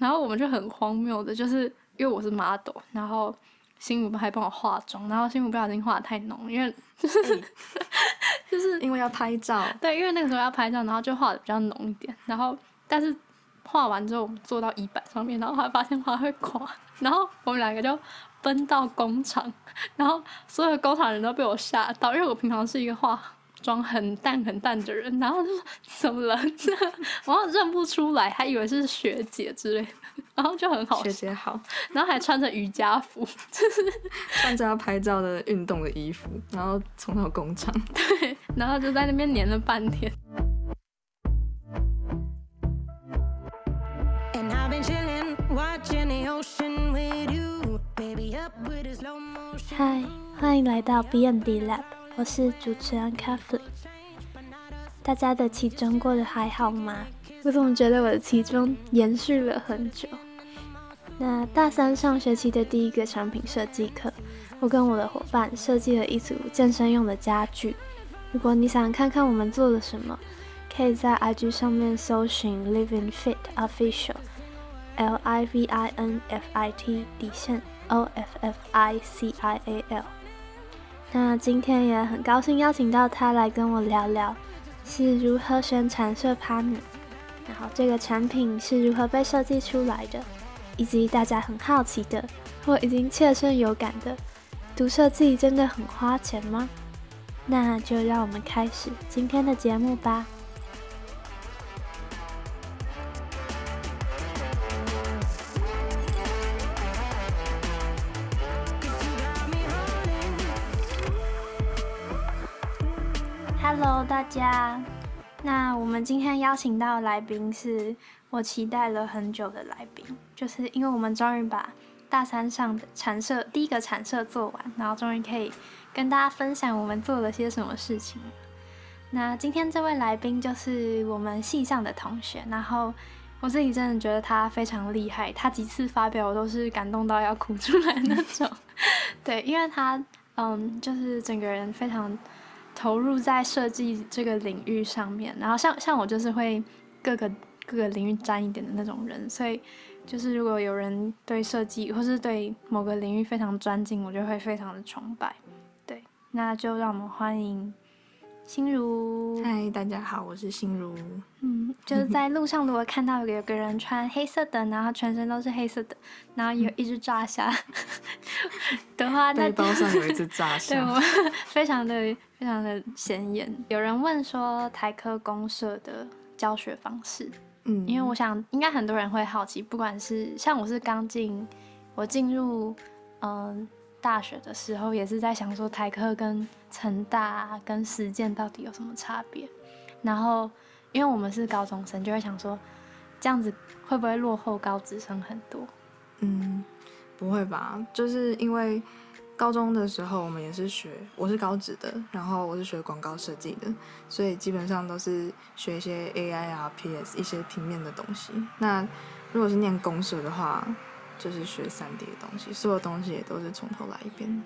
然后我们就很荒谬的，就是因为我是 model，然后新武还帮我化妆，然后新武不小心化的太浓，因为就是 就是因为要拍照，对，因为那个时候要拍照，然后就化的比较浓一点，然后但是画完之后我们坐到椅板上面，然后还发现画会垮，然后我们两个就奔到工厂，然后所有工厂人都被我吓到，因为我平常是一个化妆很淡很淡的人，然后就说怎么了？然后认不出来，还以为是学姐之类的，然后就很好学，姐好，然后还穿着瑜伽服，穿着要拍照的运动的衣服，然后冲到工厂。对，然后就在那边黏了半天。嗨，欢迎来到 B&D Lab，我是主持人 Kathleen。大家的期中过得还好吗？我怎么觉得我的期中延续了很久？那大三上学期的第一个产品设计课，我跟我的伙伴设计了一组健身用的家具。如果你想看看我们做了什么，可以在 IG 上面搜寻 Living Fit Official，L I V I N F I T 底线 O F F I C I A L。那今天也很高兴邀请到他来跟我聊聊是如何宣传设趴的然后这个产品是如何被设计出来的，以及大家很好奇的或已经切身有感的，读设计真的很花钱吗？那就让我们开始今天的节目吧。家。那我们今天邀请到的来宾是我期待了很久的来宾，就是因为我们终于把大三上的产设第一个产设做完，然后终于可以跟大家分享我们做了些什么事情。那今天这位来宾就是我们系上的同学，然后我自己真的觉得他非常厉害，他几次发表我都是感动到要哭出来那种。对，因为他嗯，就是整个人非常投入在设计这个领域上面，然后像像我就是会各个各个领域沾一点的那种人，所以就是如果有人对设计或是对某个领域非常专精，我就会非常的崇拜。对，那就让我们欢迎心如。嗨，大家好，我是心如。嗯，就是在路上如果看到有个人穿黑色的，然后全身都是黑色的，然后有一只炸虾 的话，那背包上有一只炸 对我非常的非常的显眼。有人问说台科公社的教学方式，嗯，因为我想应该很多人会好奇，不管是像我是刚进我进入嗯、大学的时候，也是在想说台科跟成大、跟实践到底有什么差别。然后因为我们是高中生，就会想说这样子会不会落后高职生很多？嗯，不会吧？就是因为高中的时候我们也是学，我是高职的，然后我是学广告设计的，所以基本上都是学一些 AI 啊、PS 一些平面的东西。那如果是念公社的话，就是学三 D 的东西，所有东西也都是从头来一遍。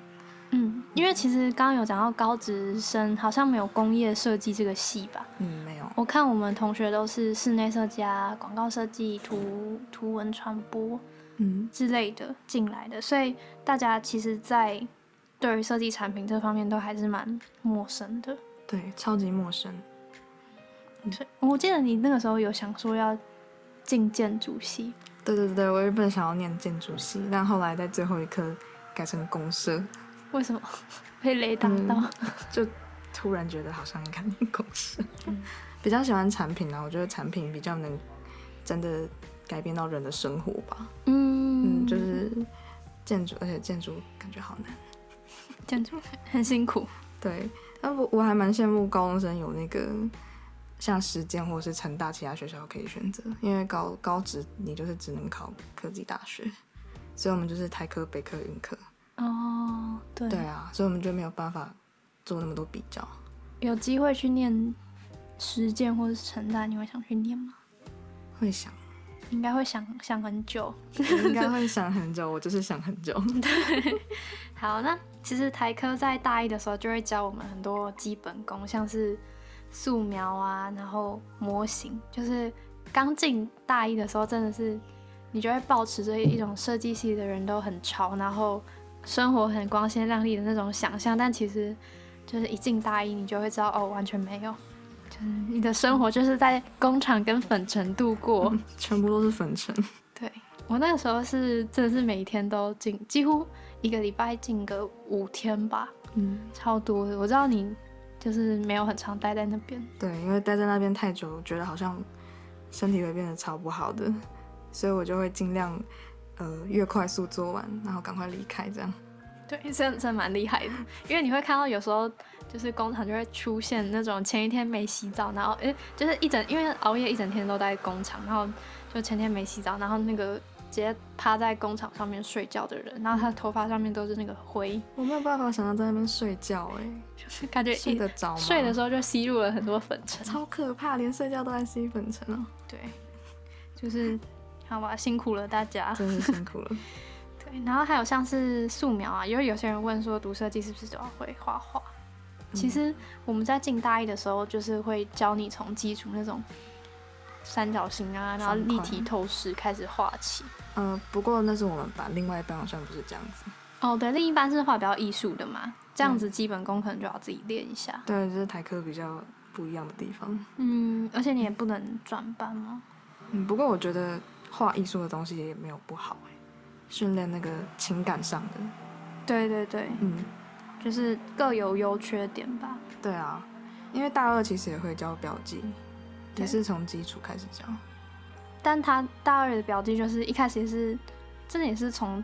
嗯，因为其实刚刚有讲到高职生好像没有工业设计这个系吧？嗯，没有。我看我们同学都是室内设计啊、广告设计、图图文传播嗯，之类的进来的，所以大家其实，在对于设计产品这方面都还是蛮陌生的。对，超级陌生。所以我记得你那个时候有想说要进建筑系，对对对，我原本想要念建筑系，但后来在最后一刻改成公社，为什么 被雷打到？嗯就突然觉得好像应该念公社，比较喜欢产品啊，我觉得产品比较能真的改变到人的生活吧。嗯嗯，就是建筑，而且建筑感觉好难。建筑很辛苦。对，那我我还蛮羡慕高中生有那个像实践或是成大其他学校可以选择，因为高高职你就是只能考科技大学，所以我们就是台科、北科、云科。哦，对，对啊，所以我们就没有办法做那么多比较。有机会去念实践或者是成大，你会想去念吗？会想，应该会想想很久。应该会想很久，我就是想很久。对好，那其实台科在大一的时候就会教我们很多基本功，像是素描啊，然后模型，就是刚进大一的时候真的是你就会保持着一种设计系的人都很潮，然后生活很光鲜亮丽的那种想象，但其实就是一进大一，你就会知道哦，完全没有，就是你的生活就是在工厂跟粉尘度过。全部都是粉尘。对我那个时候是真的是每天都进，几乎一个礼拜进个五天吧，嗯，超多的。我知道你就是没有很常待在那边，对，因为待在那边太久，觉得好像身体会变得超不好的，所以我就会尽量呃越快速做完，然后赶快离开这样。对，真的真的蛮厉害的，因为你会看到有时候就是工厂就会出现那种前一天没洗澡，然后诶就是一整因为熬夜一整天都在工厂，然后就前天没洗澡，然后那个直接趴在工厂上面睡觉的人，然后他的头发上面都是那个灰，我没有办法想象在那边睡觉、哎，就是感觉睡一得着吗？睡的时候就吸入了很多粉尘。超可怕，连睡觉都在吸粉尘哦，对，就是好吧，辛苦了大家。真是辛苦了。对，然后还有像是素描啊，因为有些人问说读设计是不是都要会画画？其实我们在进大一的时候，就是会教你从基础那种三角形啊，然后立体透视开始画起。呃，不过那是我们班，另外一班好像不是这样子。哦，对，另一半是画比较艺术的嘛，这样子基本功可能就要自己练一下。对，这是台科比较不一样的地方。嗯，而且你也不能转班吗。嗯，不过我觉得画艺术的东西也没有不好哎，训练那个情感上的。对对对，嗯，就是各有优缺点吧。对啊，因为大二其实也会教标记，也是从基础开始教。但他大二的标记就是一开始也是，真的也是从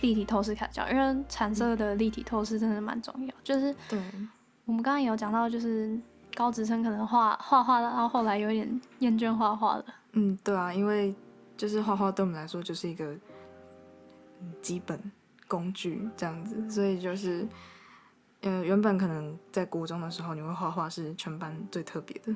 立体透视开始教，因为彩色的立体透视真的蛮重要。就是对，我们刚刚也有讲到，就是高职生可能画画画到后来有点厌倦画画了。嗯，对啊，因为就是画画对我们来说就是一个嗯基本工具这样子，所以就是，呃，原本可能在国中的时候你会画画是全班最特别的，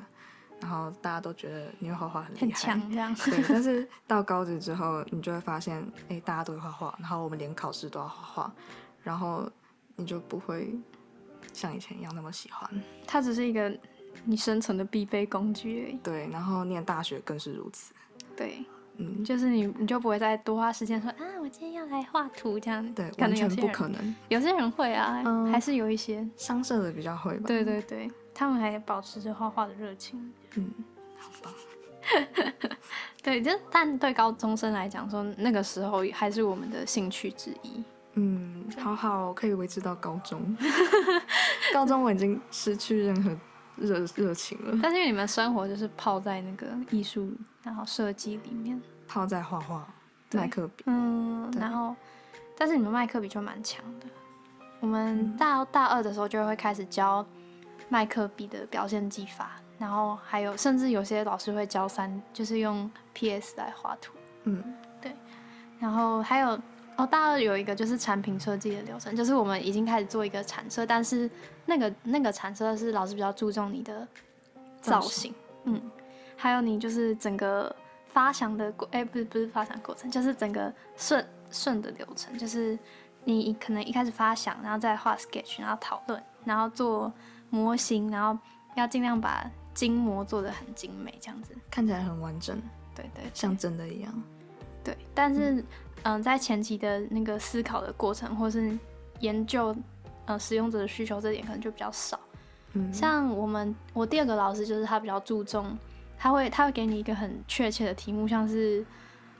然后大家都觉得你会画画很厉很害，强这样。对，但是到高职之后，你就会发现，哎、大家都会画画，然后我们连考试都要画画，然后你就不会像以前一样那么喜欢。它只是一个你生存的必备工具而已。对，然后念大学更是如此。对，嗯，就是你你就不会再多花时间说啊，我今天要来画图这样。对，可完全能有些不可能。有些人会啊，嗯还是有一些。商社的比较会吧？对，对对，他们还保持着画画的热情。嗯，好棒。对，就但对高中生来讲说，那个时候还是我们的兴趣之一。嗯，好好，可以维持到高中。高中我已经失去任何热热情了，但是因为你们生活就是泡在那个艺术然后设计里面，泡在画画、对。麦克笔。嗯，然后但是你们麦克笔就蛮强的。我们大大二的时候就会开始教麦克笔的表现技法，然后还有甚至有些老师会教三，就是用 PS 来画图。嗯，对。然后还有哦，大二有一个就是产品设计的流程，就是我们已经开始做一个产设，但是那个那个产设是老师比较注重你的造造型，嗯，还有你就是整个发想的过，哎、不是不是发想过程，就是整个顺顺的流程，就是你可能一开始发想，然后再画 sketch，然后讨论，然后做模型，然后要尽量把筋膜做的很精美，这样子，看起来很完整，对对对。像真的一样。对，但是嗯、在前期的那个思考的过程，或是研究呃使用者的需求这点，可能就比较少。嗯，像我们我第二个老师就是他比较注重，他会他会给你一个很确切的题目，像是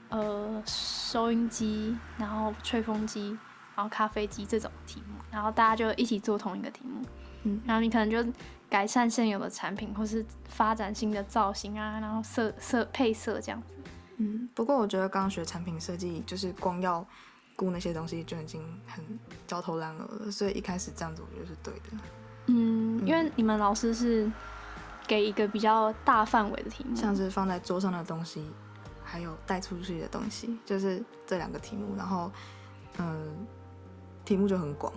呃收音机，然后吹风机，然后咖啡机这种题目，然后大家就一起做同一个题目，嗯然后你可能就改善现有的产品，或是发展新的造型啊，然后色色配色这样子。嗯，不过我觉得刚学产品设计，就是光要顾那些东西就已经很焦头烂额了，所以一开始这样子我觉得是对的。嗯，因为你们老师是给一个比较大范围的题目，像是放在桌上的东西，还有带出去的东西，就是这两个题目。然后，嗯，题目就很广，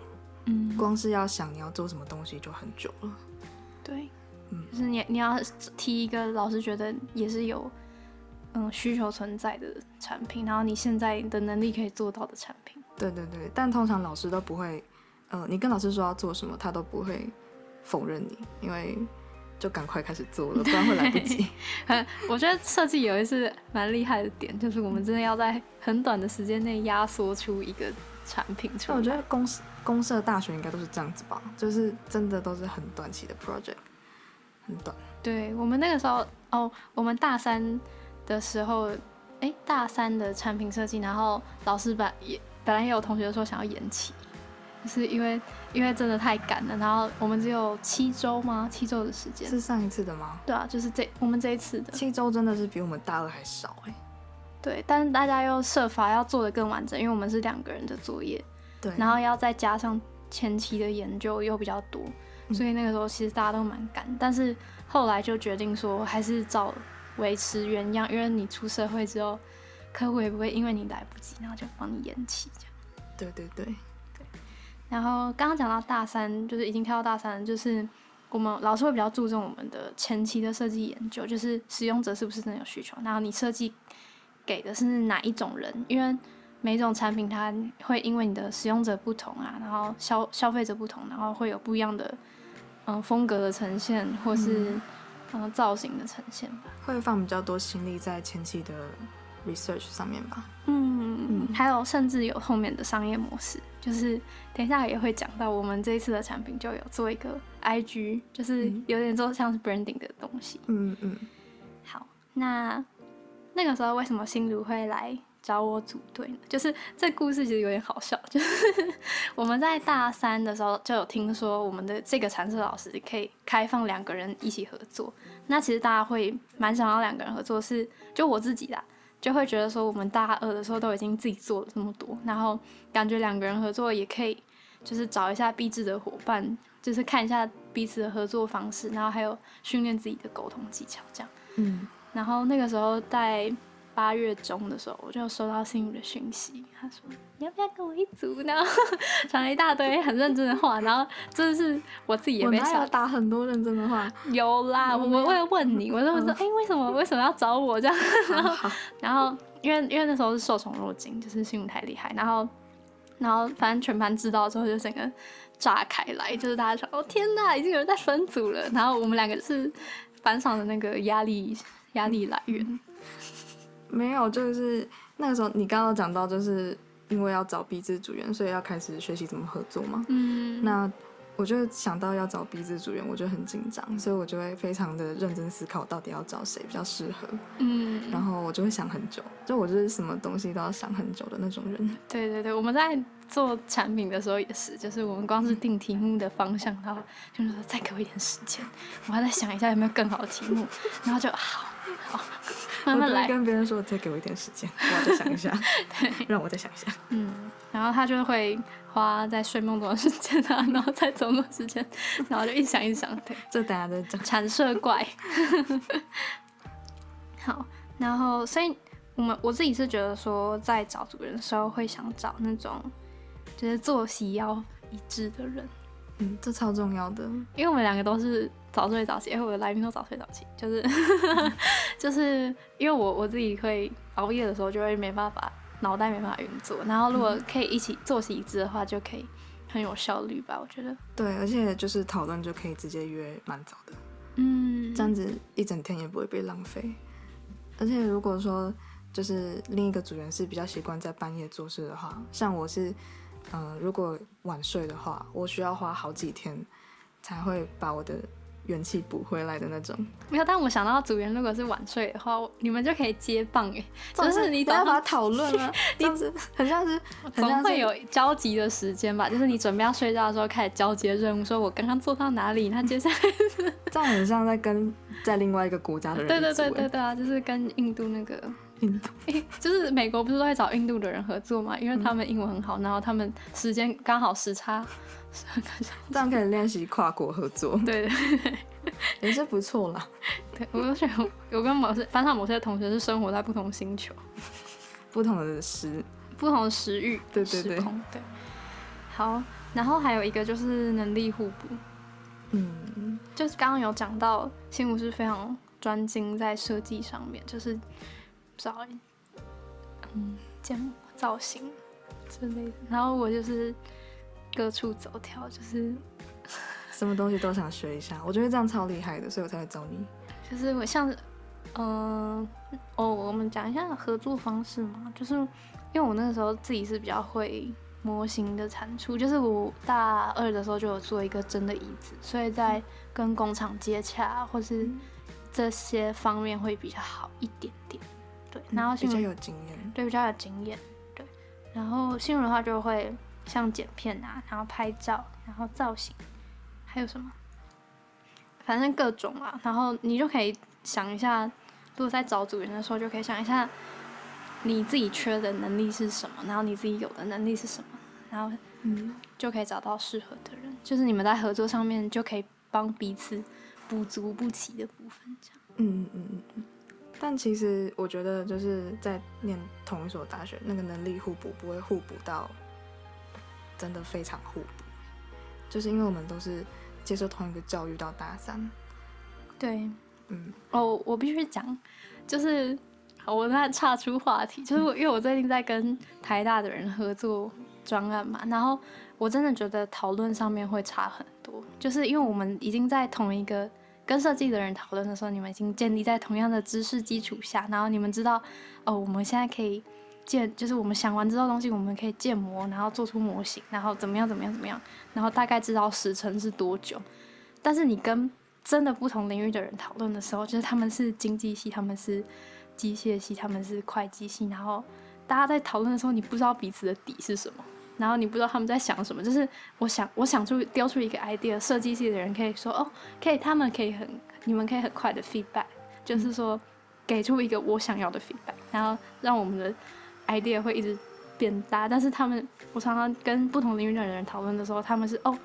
嗯，光是要想你要做什么东西就很久了。对，嗯就是你你要提一个老师觉得也是有嗯需求存在的产品，然后你现在的能力可以做到的产品。对对对，但通常老师都不会，呃，你跟老师说要做什么，他都不会否认你，因为就赶快开始做了，不然会来不及。我觉得设计有一次蛮厉害的点，就是我们真的要在很短的时间内压缩出一个产品出来。我觉得公司公社大学应该都是这样子吧，就是真的都是很短期的 project，很短。对我们那个时候，哦，我们大三的时候，哎，大三的产品设计，然后老师本也本来也有同学说想要延期，就是因为因为真的太赶了，然后我们只有七周吗？七周的时间。是上一次的吗？对啊，就是这我们这一次的。七周真的是比我们大二还少哎、对，但是大家又设法要做的更完整，因为我们是两个人的作业，对，然后要再加上前期的研究又比较多，所以那个时候其实大家都蛮赶，但是后来就决定说还是照维持原样，因为你出社会之后，客户也不会因为你来不及，然后就帮你延期这样。对对对对，然后刚刚讲到大三，就是已经跳到大三，就是我们老师会比较注重我们的前期的设计研究，就是使用者是不是真的有需求，然后你设计给的是哪一种人，因为每一种产品它会因为你的使用者不同啊，然后消消费者不同，然后会有不一样的嗯、风格的呈现，或是嗯、造型的呈现吧。会放比较多心力在前期的 research 上面吧。嗯，还有甚至有后面的商业模式，就是等一下也会讲到，我们这一次的产品就有做一个 IG，就是有点做像是 branding 的东西。嗯嗯，好，那那个时候为什么新竹会来找我组队呢？就是这故事其实有点好笑，就是我们在大三的时候就有听说我们的这个产设老师可以开放两个人一起合作。那其实大家会蛮想要两个人合作是，就我自己啦，就会觉得说我们大二的时候都已经自己做了这么多，然后感觉两个人合作也可以，就是找一下必制的伙伴，就是看一下彼此的合作方式，然后还有训练自己的沟通技巧这样。嗯，然后那个时候在八月中的时候，我就收到心宇的讯息，他说你要不要跟我一组？然后 讲了一大堆很认真的话，然后真的是我自己也我哪有被吓打很多认真的话？有啦，我我会问你，我就会说，哎、为什么为什么要找我这样？然后，然后因为因为那时候是受宠若惊，就是新闻太厉害，然后然后反正全班知道之后就整个炸开来，就是大家说哦天呐，已经有人在分组了，然后我们两个是班上的那个压力压力来源，没有，就是那个时候你刚刚讲到，就是因为要找 B 字组员，所以要开始学习怎么合作嘛。嗯，那我就想到要找 B 字组员，我就很紧张，所以我就会非常的认真思考，到底要找谁比较适合。嗯，然后我就会想很久，就我就是什么东西都要想很久的那种人。对对对，我们在做产品的时候也是，就是我们光是定题目的方向，然后就是说再给我一点时间，我还在想一下有没有更好的题目，然后就好好慢慢来，跟别人说，再给我一点时间，我再想一下，对让我再想一下。嗯，然后他就会花在睡梦中的时间啊，然后在走路时间，然后就一想一想，对，这等下再讲。缠射怪。好，然后所以我们我自己是觉得说，在找主人的时候会想找那种就是作息要一致的人，嗯，这超重要的。因为我们两个都是早睡早起，我的来宾都早睡早起，就是 就是因为我我自己会熬夜的时候就会没办法，脑袋没办法运作，然后如果可以一起作息一致的话，就可以很有效率吧，我觉得。对，而且就是讨论就可以直接约蛮早的，嗯，这样子一整天也不会被浪费。而且如果说就是另一个组员是比较习惯在半夜做事的话，像我是，嗯、如果晚睡的话，我需要花好几天才会把我的元气补回来的那种。没有，但我想到组员如果是晚睡的话，我你们就可以接棒哎，就是你不要把它早上讨论啊，这样子很像是 很总像会有交集的时间吧，就是你准备要睡觉的时候开始交接任务，说我刚刚做到哪里，那接下来这样很像在跟在另外一个国家的人对对对对对啊，就是跟印度那个印度。诶，就是美国不是都会找印度的人合作嘛，因为他们英文很好，然后他们时间刚好时差。这样可以练习跨国合作，对对对。也是不错啦。对，我就觉得我跟某些班上某些同学是生活在不同星球、不同的时，不同的时域、对对对。对，好，然后还有一个就是能力互补，嗯，就是刚刚有讲到，新武是非常专精在设计上面，就是不知道欸，嗯，建模造型之类的。然后我就是各处走跳，就是 什么东西都想学一下，我觉得这样超厉害的，所以我才会找你。就是我像，嗯、哦，我们讲一下合作方式嘛，就是因为我那个时候自己是比较会模型的产出，就是我大二的时候就有做一个真的椅子，所以在跟工厂接洽或是这些方面会比较好一点点。对，然后比较有经验。对比较有经验，对，然后新闻的话就会像剪片啊，然后拍照，然后造型，还有什么，反正各种啊，然后你就可以想一下，如果在找组员的时候，就可以想一下你自己缺的能力是什么，然后你自己有的能力是什么，然后嗯，就可以找到适合的人，就是你们在合作上面就可以帮彼此补足不齐的部分，这样。嗯嗯嗯嗯。但其实我觉得就是在念同一所大学，那个能力互补不会互补到真的非常互补，就是因为我们都是接受同一个教育到大三。对，嗯哦，我必须讲，就是好我那岔出话题，就是我因为我最近在跟台大的人合作专案嘛，然后我真的觉得讨论上面会差很多，就是因为我们已经在同一个跟设计的人讨论的时候，你们已经建立在同样的知识基础下，然后你们知道哦，我们现在可以建，就是我们想完之后东西，我们可以建模，然后做出模型，然后怎么样怎么样怎么样，然后大概知道时程是多久，但是你跟真的不同领域的人讨论的时候，就是他们是经济系，他们是机械系，他们是会计系，然后大家在讨论的时候，你不知道彼此的底是什么，然后你不知道他们在想什么。就是我想，我想出丢出一个 idea，设计系的人可以说，哦，可以，他们可以很，你们可以很快的 feedback，就是说给出一个我想要的 feedback，然后让我们的 idea 会一直变大。但是他们，我常常跟不同领域的人讨论的时候，他们是哦。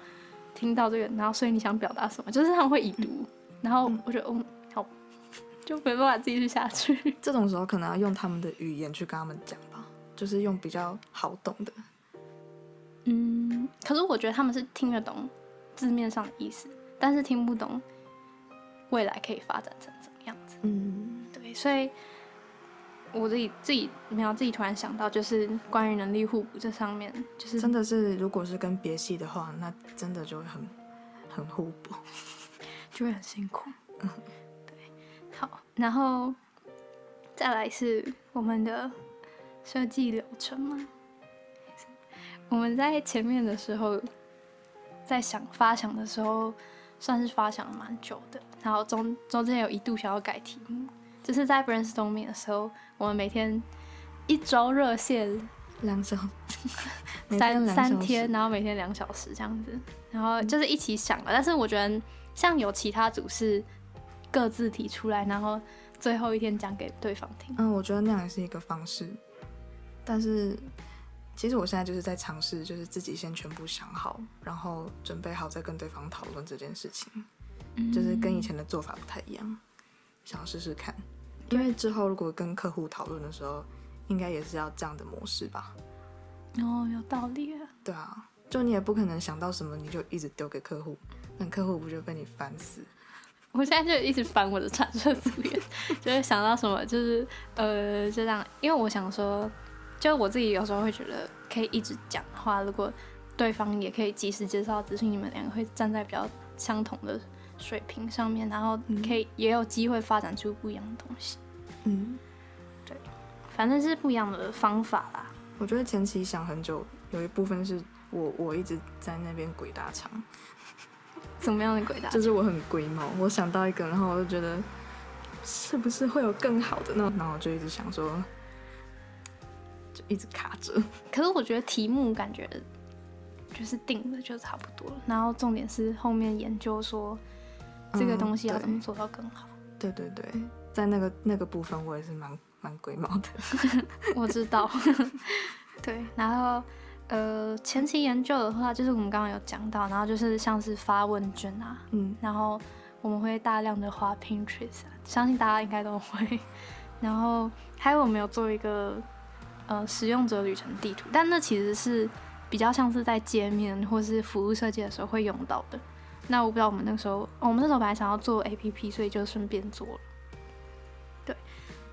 听到这个，然后所以你想表达什么？就是他们会已读，然后我觉得嗯好，就没办法继续下去。这种时候可能要用他们的语言去跟他们讲吧，就是用比较好懂的。嗯，可是我觉得他们是听得懂字面上的意思，但是听不懂未来可以发展成怎么样子。嗯对，所以我自己自己没有自己突然想到，就是关于能力互补这上面，就是真的是，如果是跟别系的话，那真的就会很很互补。就会很辛苦。对，好，然后再来是我们的设计流程嘛。我们在前面的时候，在想发想的时候，算是发想了蛮久的。然后中中间有一度想要改题目，就是在 brainstorming 的时候，我们每天一周热线两小 每三三天，然后每天两小时这样子，然后就是一起想了。但是我觉得像有其他组是各自提出来，然后最后一天讲给对方听。嗯，我觉得那样也是一个方式，但是其实我现在就是在尝试，就是自己先全部想好，然后准备好再跟对方讨论这件事情，就是跟以前的做法不太一样，想要试试看。因为之后如果跟客户讨论的时候，应该也是要这样的模式吧？哦，有道理啊。对啊，就你也不可能想到什么你就一直丢给客户，那客户不就被你烦死？我现在就一直翻我的产设组员，就是想到什么，就是呃，就这样。因为我想说，就我自己有时候会觉得，可以一直讲话，如果对方也可以及时介绍资讯，你们两个会站在比较相同的水平上面，然后可以也有机会发展出不一样的东西。嗯，对反正是不一样的方法啦。我觉得前期想很久，有一部分是我我一直在那边鬼打墙。怎么样的鬼打？就是我很龟毛，我想到一个，然后我就觉得是不是会有更好的呢？然后我就一直想说，就一直卡着。可是我觉得题目感觉就是定的就差不多了，然后重点是后面研究说这个嗯东西要怎么做到更好。对对对，在那个那个部分，我也是蛮蛮龟毛的。我知道，对，然后呃前期研究的话，就是我们刚刚有讲到，然后就是像是发问卷啊，嗯然后我们会大量的花 Pinterest，、啊、相信大家应该都会。然后还有我们有做一个呃使用者旅程地图，但那其实是比较像是在界面或是服务设计的时候会用到的。那我不知道我们那个时候，哦我们那时候本来想要做 APP，所以就顺便做了。对，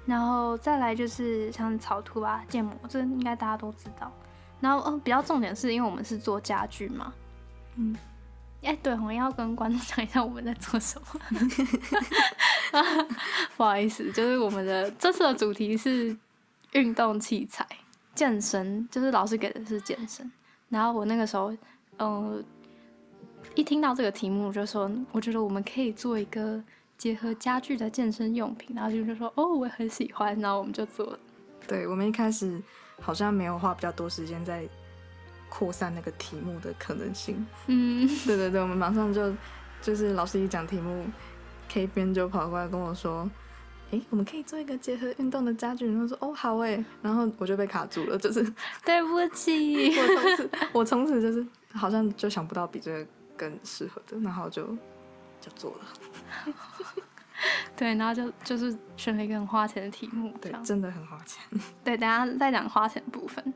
然后再来就是像草图啊、建模，这应该大家都知道。然后，哦，比较重点是因为我们是做家具嘛，嗯，哎、对，我们要跟观众讲一下我们在做什么。不好意思，就是我们的这次的主题是运动器材、健身，就是老师给的是健身。然后我那个时候，嗯、一听到这个题目，就说我觉得我们可以做一个结合家具的健身用品。然后就就说哦，我很喜欢，然后我们就做了。对我们一开始好像没有花比较多时间在扩散那个题目的可能性。嗯，对对对，我们马上就就是老师一讲题目，K 边就跑过来跟我说。诶，我们可以做一个结合运动的家具，然后说哦好哎，然后我就被卡住了，就是 对不起。我从此 我从此就是好像就想不到比这个更适合的，然后就就做了。对，然后就就是选了一个很花钱的题目，对，真的很花钱。对，等下再讲花钱的部分。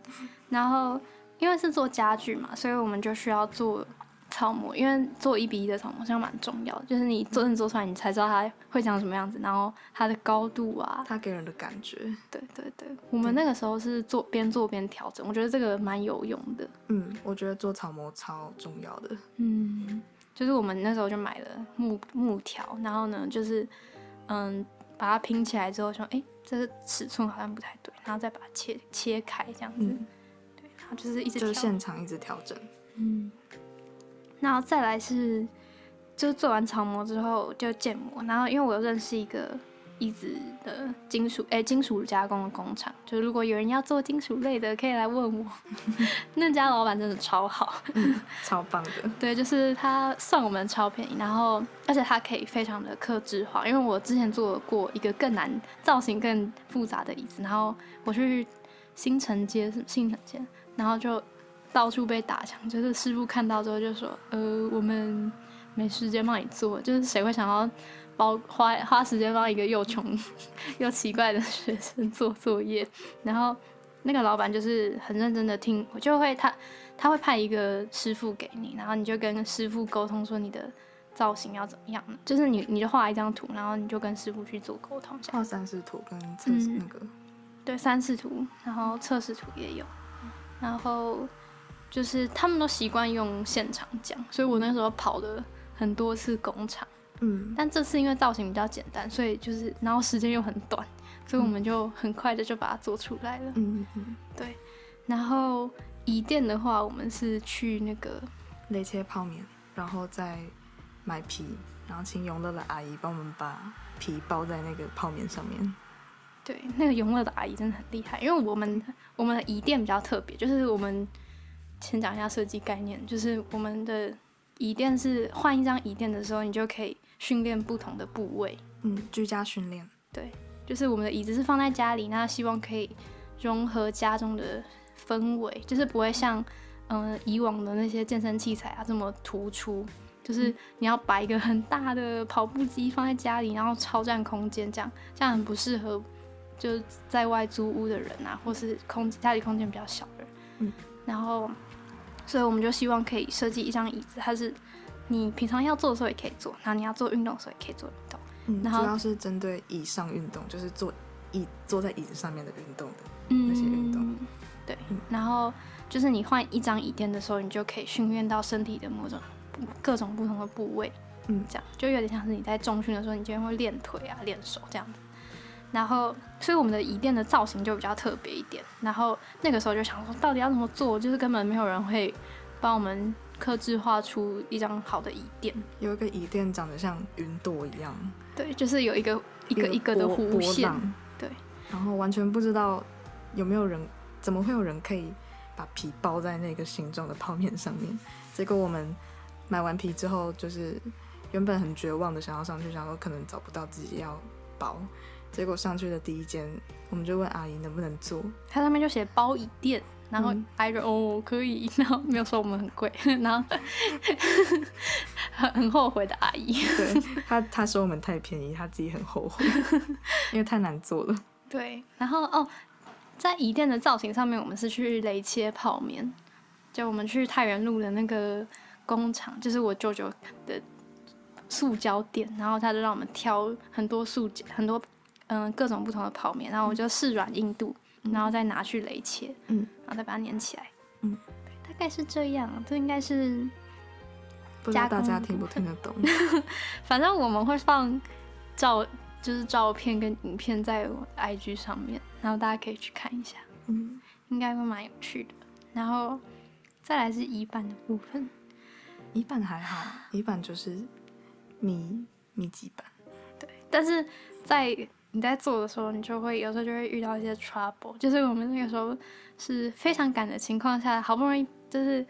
然后因为是做家具嘛，所以我们就需要做草模，因为做一比一的草模好像蛮重要的，就是你真正做出来，你才知道它会长什么样子，然后它的高度啊，它给人的感觉，对对对。我们那个时候是做边做边调整，我觉得这个蛮有用的。嗯，我觉得做草模超重要的。嗯，就是我们那时候就买了木木条，然后呢，就是嗯，把它拼起来之后说，哎、这个尺寸好像不太对，然后再把它切切开这样子，嗯，对，然后就是一直就是现场一直调整。嗯，然后再来是，就是做完草模之后就建模，然后因为我有认识一个椅子的金属，哎、金属加工的工厂，就是如果有人要做金属类的，可以来问我。那家老板真的超好，超棒的。对，就是他算我们超便宜，然后而且他可以非常的克制化，因为我之前做过一个更难、造型更复杂的椅子，然后我去新城街是新城街，然后就到处被打枪，就是师傅看到之后就说，呃，我们没时间帮你做，就是谁会想要包花花时间帮一个又穷 又奇怪的学生做作业，然后那个老板就是很认真的听，我就会他他会派一个师傅给你，然后你就跟师傅沟通说你的造型要怎么样，就是你你就画一张图，然后你就跟师傅去做沟通，画三视图跟测试嗯。那个，对三视图，然后测试图也有，然后就是他们都习惯用现场讲，所以我那时候跑了很多次工厂，嗯，但这次因为造型比较简单，所以就是然后时间又很短，所以我们就很快的就把它做出来了。嗯嗯，对，然后椅垫的话，我们是去那个雷切泡面，然后再买皮，然后请永乐的阿姨帮我们把皮包在那个泡面上面。对，那个永乐的阿姨真的很厉害，因为我们我们的椅垫比较特别，就是我们先讲一下设计概念，就是我们的椅垫是换一张椅垫的时候，你就可以训练不同的部位。嗯，居家训练。对，就是我们的椅子是放在家里，那希望可以融合家中的氛围，就是不会像嗯、呃以往的那些健身器材啊这么突出。就是你要摆一个很大的跑步机放在家里，然后超占空间，这样这样很不适合就是在外租屋的人啊，或是空家里空间比较小的人。嗯，然后所以我们就希望可以设计一张椅子，它是你平常要做的时候也可以做，然后你要做运动的时候也可以做运动。嗯，然后主要是针对椅上运动，就是坐椅坐在椅子上面的运动的。嗯那些运动对嗯，然后就是你换一张椅垫的时候，你就可以训练到身体的某种各种不同的部位，嗯这样就有点像是你在重训的时候，你今天会练腿啊、练手这样子。然后，所以我们的椅垫的造型就比较特别一点。然后那个时候就想说，到底要怎么做？就是根本没有人会帮我们刻制画出一张好的椅垫。有一个椅垫长得像云朵一样，对，就是有一个一个一个的弧线。对，然后完全不知道有没有人，怎么会有人可以把皮包在那个形状的泡面上面？结果我们买完皮之后，就是原本很绝望的想要上去，想说可能找不到自己要包，结果上去的第一间，我们就问阿姨能不能做，它上面就写包椅垫，然后嗯挨着、哦可以，然后没有说我们很贵，然后很 很后悔的阿姨。对她她说我们太便宜，她自己很后悔，因为太难做了。对，然后哦，在椅垫的造型上面，我们是去雷切泡面，就我们去太原路的那个工厂，就是我舅舅的塑胶店，然后他就让我们挑很多塑胶，很多嗯、各种不同的泡面，然后我就试软硬度，然后再拿去雷切，嗯，然后再把它粘起来，嗯，大概是这样，这应该是不知道大家听不听得懂？反正我们会放照，就是照片跟影片在我的 IG 上面，然后大家可以去看一下，嗯，应该会蛮有趣的。然后再来是乙版的部分，乙版还好，乙版就是密密集版。对但是在你在做的时候，你就会有时候就会遇到一些 trouble，就是我们那个时候是非常赶的情况下，好不容易就是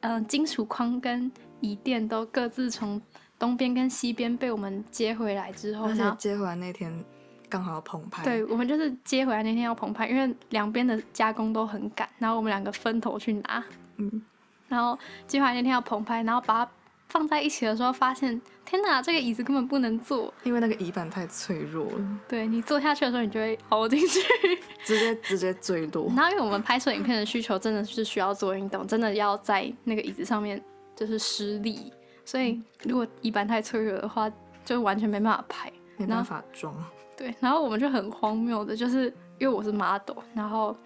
嗯、呃金属框跟椅垫都各自从东边跟西边被我们接回来之后，而且然后接回来那天刚好要澎湃，对，我们就是接回来那天要澎湃，因为两边的加工都很赶，然后我们两个分头去拿，嗯，然后接回来那天要澎湃，然后把它放在一起的时候，发现天哪，这个椅子根本不能坐。因为那个椅板太脆弱了，对你坐下去的时候，你就会凹进去。直接直接坠落。然后因为我们拍摄影片的需求真的是需要做运动，真的要在那个椅子上面就是施力，所以如果椅板太脆弱的话，就完全没办法拍。没办法装，对，然后我们就很荒谬的，就是因为我是 model，然后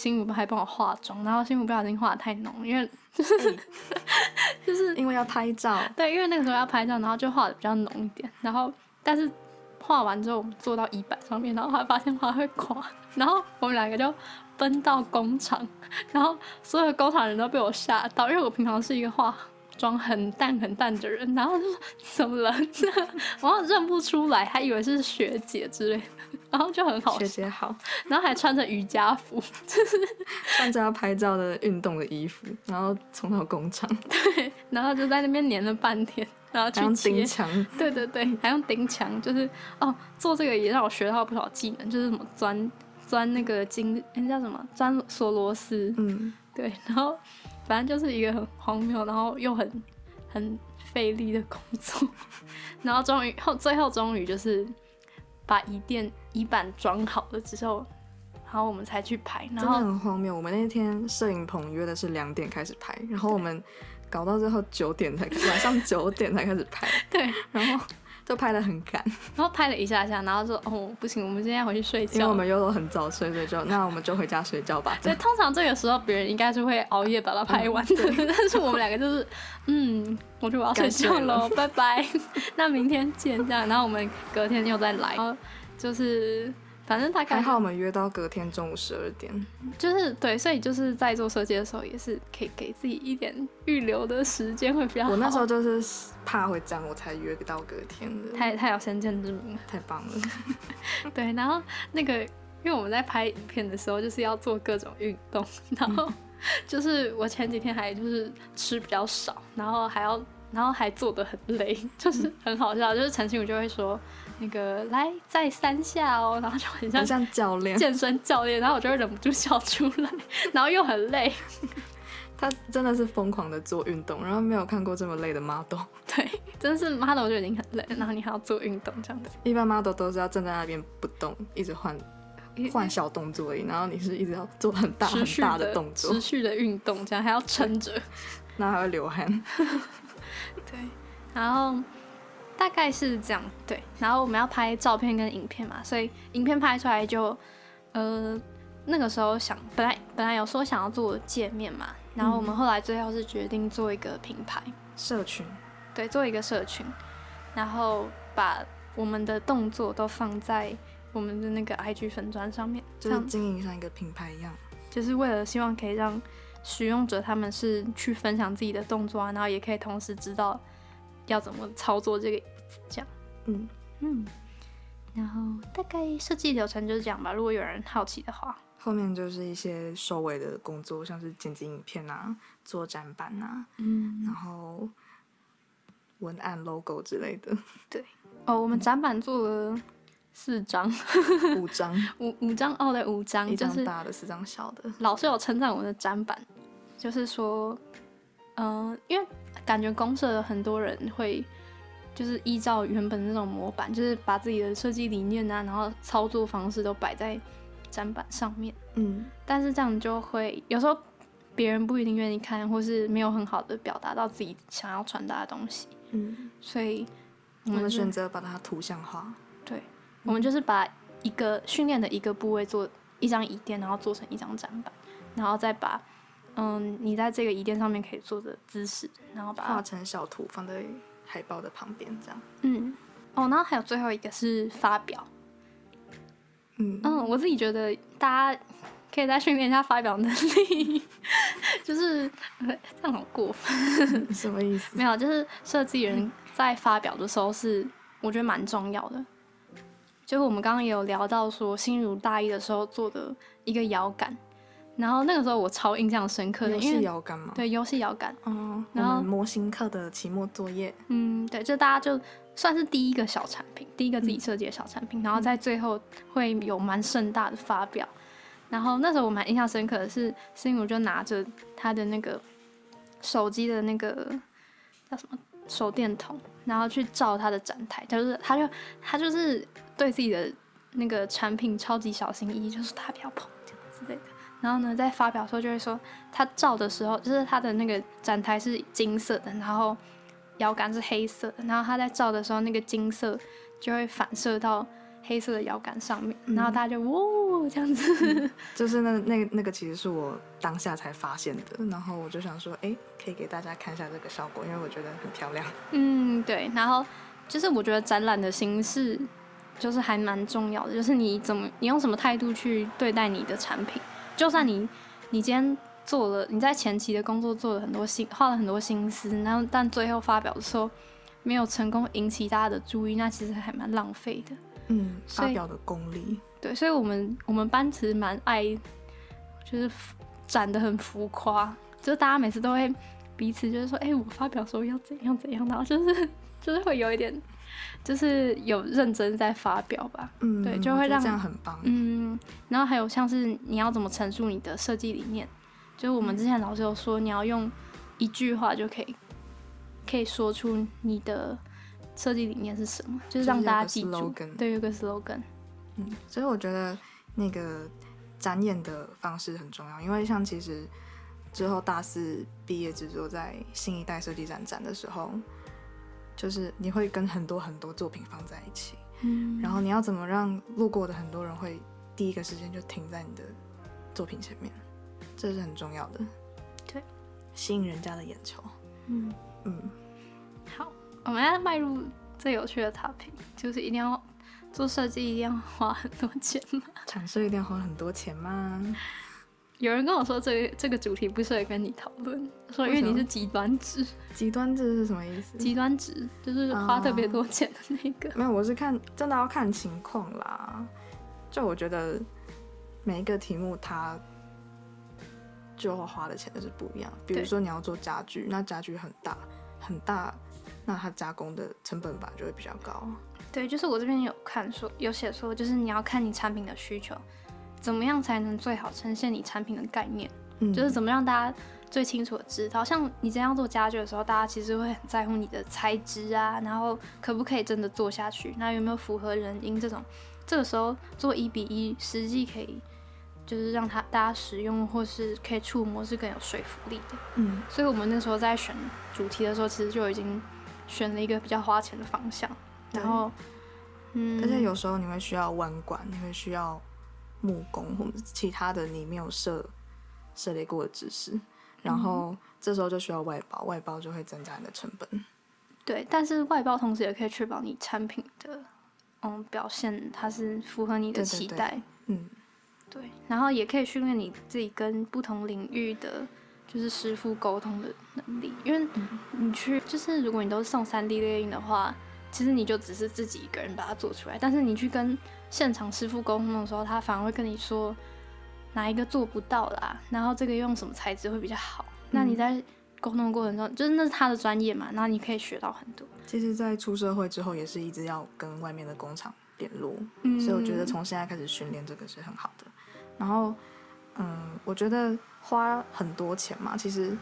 新武还帮我化妆，然后新武不小心化的太浓，因为 就是因为要拍照，对，因为那个时候要拍照，然后就化的比较浓一点，然后但是画完之后我们坐到椅板上面，然后还发现画会垮，然后我们两个就奔到工厂，然后所有工厂人都被我吓到，因为我平常是一个化妆很淡很淡的人，然后就说怎么了，然后认不出来，还以为是学姐之类的，然后就很好学笑，姐好，然后还穿着瑜伽服，穿着要拍照的运动的衣服，然后冲到工厂，对然后就在那边粘了半天，然后去钉墙，对对对，还用钉墙，就是哦，做这个也让我学到不少技能，就是什么钻钻那个金，那叫什么？钻锁螺丝，嗯，对，然后反正就是一个很荒谬，然后又很很费力的工作，然后终于后最后终于就是把椅垫椅板装好了之后，然后我们才去拍，然真的后很荒谬。我们那天摄影棚约的是两点开始拍，然后我们搞到最后九点才晚上九点才开始拍，对，然后就拍的很赶，然后拍了一下下，然后说哦不行，我们今天要回去睡因为觉了。我们又都很早睡，所以就那我们就回家睡觉吧。对，通常这个时候别人应该是会熬夜把它拍完的，但是我们两个就是，嗯，我就我要睡觉喽，拜拜，那明天见这样。然后我们隔天又再来，就是反正大概还好我们约到隔天中午十二点，就是对，所以就是在做设计的时候也是可以给自己一点预留的时间会比较好。我那时候就是怕会这样，我才约到隔天的。太太有先见之明了，太棒了，对，然后那个，因为我们在拍影片的时候，就是要做各种运动，然后就是我前几天还就是吃比较少，然后还要，然后还做的很累，就是很好笑。就是陈信武就会说，那个来再三下哦，然后就很像很像教练。健身教练，然后我就会忍不住笑出来，然后又很累，他真的是疯狂的做运动，然后没有看过这么累的 model。对，真的是 model 就已经很累，然后你还要做运动这样子，一般 model 都是要站在那边不动，一直换换小动作而已，然后你是一直要做很大很大的动作持，续的运动，这样还要撑着。然后还会流汗。对，然后大概是这样，对，然后我们要拍照片跟影片嘛，所以影片拍出来就，呃，那个时候想本来本来有说想要做界面嘛，然后我们后来最后是决定做一个品牌，社群。对，做一个社群，然后把我们的动作都放在我们的那个 IG 粉砖上面，就是经营像一个品牌一样。就是为了希望可以让使用者他们是去分享自己的动作啊，然后也可以同时知道要怎么操作这个椅子，这样。嗯，嗯，然后大概设计流程就是这样吧。如果有人好奇的话，后面就是一些收尾的工作，像是剪辑影片啊、做展板啊，嗯，然后文案、logo 之类的，对哦，我们展板做了四张，五张，五五张哦，对，五张，一就是张大的，四张小的。老师有称赞我们的展板，就是说，嗯、因为感觉公社的很多人会就是依照原本那种模板，就是把自己的设计理念啊，然后操作方式都摆在展板上面，嗯，但是这样就会有时候别人不一定愿意看，或是没有很好的表达到自己想要传达的东西，嗯，所以我我们选择把它图像化。对，我们就是把一个训练的一个部位做一张椅垫，然后做成一张展板，然后再把嗯，你在这个椅垫上面可以坐的姿势，然后把它画成小图放在海报的旁边，这样。嗯，哦，然后还有最后一个是发表。嗯嗯，我自己觉得大家可以再训练一下发表能力，就是呃这样好过分。什么意思？没有，就是设计人在发表的时候是我觉得蛮重要的。就是我们刚刚也有聊到说，心如大一的时候做的一个摇杆，然后那个时候我超印象深刻的，游戏因为摇杆吗？。对游戏摇杆，哦，我然后们模型课的期末作业，嗯，对，就大家就算是第一个小产品，第一个自己设计的小产品，然后在最后会有蛮盛大的发表。然后那时候我蛮印象深刻的是，因为我就拿着他的那个手机的那个叫什么手电筒，然后去照他的展台，就是他就他就是对自己的那个产品超级小心翼翼，就是他不要碰。然后呢，在发表的时候就会说，他照的时候，就是他的那个展台是金色的，然后摇杆是黑色的，然后他在照的时候，那个金色就会反射到黑色的摇杆上面，然后大家就哇这样子，就是那那那个其实是我当下才发现的，然后我就想说，哎，可以给大家看一下这个效果，因为我觉得很漂亮。嗯，对，然后就是我觉得展览的形式就是还蛮重要的，就是你怎么你用什么态度去对待你的产品，就算你你今天做了你在前期的工作做了很多心花了很多心思，然后但最后发表的时候没有成功引起大家的注意，那其实还蛮浪费的。嗯，发表的功力，对，所以我们我们班其实蛮爱，就是展的很浮夸，就是大家每次都会彼此就是说，哎、我发表的时候要怎样怎样，然后就是就是会有一点，就是有认真在发表吧，嗯，对就会让这样很棒。嗯，然后还有像是你要怎么陈述你的设计理念，就是我们之前老师有说，你要用一句话就可以可以说出你的设计理念是什么，就是让大家记住。对，有个 slogan，嗯，所以我觉得那个展演的方式很重要，因为像其实之后大四毕业制作在新一代设计展展的时候，就是你会跟很多很多作品放在一起，嗯，然后你要怎么让路过的很多人会第一个时间就停在你的作品前面，这是很重要的，对，吸引人家的眼球，嗯。嗯，好，我们要迈入最有趣的 topic，就是一定要做设计，一定要花很多钱吗。产设一定要花很多钱吗？有人跟我说这个这个主题不适合跟你讨论，说因为你是极端值，极端值是什么意思？极端值就是花特别多钱的那个。没有，我是看真的要看情况啦。就我觉得每一个题目它就花的钱就是不一样。比如说你要做家具，那家具很大很大，那它加工的成本吧就会比较高。对，就是我这边有看说有写说，就是你要看你产品的需求，怎么样才能最好呈现你产品的概念。嗯，就是怎么让大家最清楚的知道，像你这样做家具的时候，大家其实会很在乎你的材质啊，然后可不可以真的做下去，那有没有符合人因这种，这个时候做一比一，实际可以就是让它大家使用或是可以触摸是更有说服力的。嗯。所以我们那时候在选主题的时候，其实就已经选了一个比较花钱的方向，然后嗯，而且有时候你会需要弯管，你会需要木工或者其他的你没有涉涉猎过的知识，然后这时候就需要外包，外包就会增加你的成本。对，但是外包同时也可以确保你产品的嗯表现，它是符合你的对对对。期待。嗯，对，然后也可以训练你自己跟不同领域的就是师傅沟通的能力，因为你去就是如果你都是送三 D 列印的话，其实你就只是自己一个人把它做出来，但是你去跟现场师傅沟通的时候，他反而会跟你说哪一个做不到啦，然后这个用什么材质会比较好。那你在沟通的过程中，就是那是他的专业嘛，然后你可以学到很多。其实，在出社会之后，也是一直要跟外面的工厂联络，嗯所以我觉得从现在开始训练这个是很好的。然后，嗯，我觉得花很多钱嘛，其实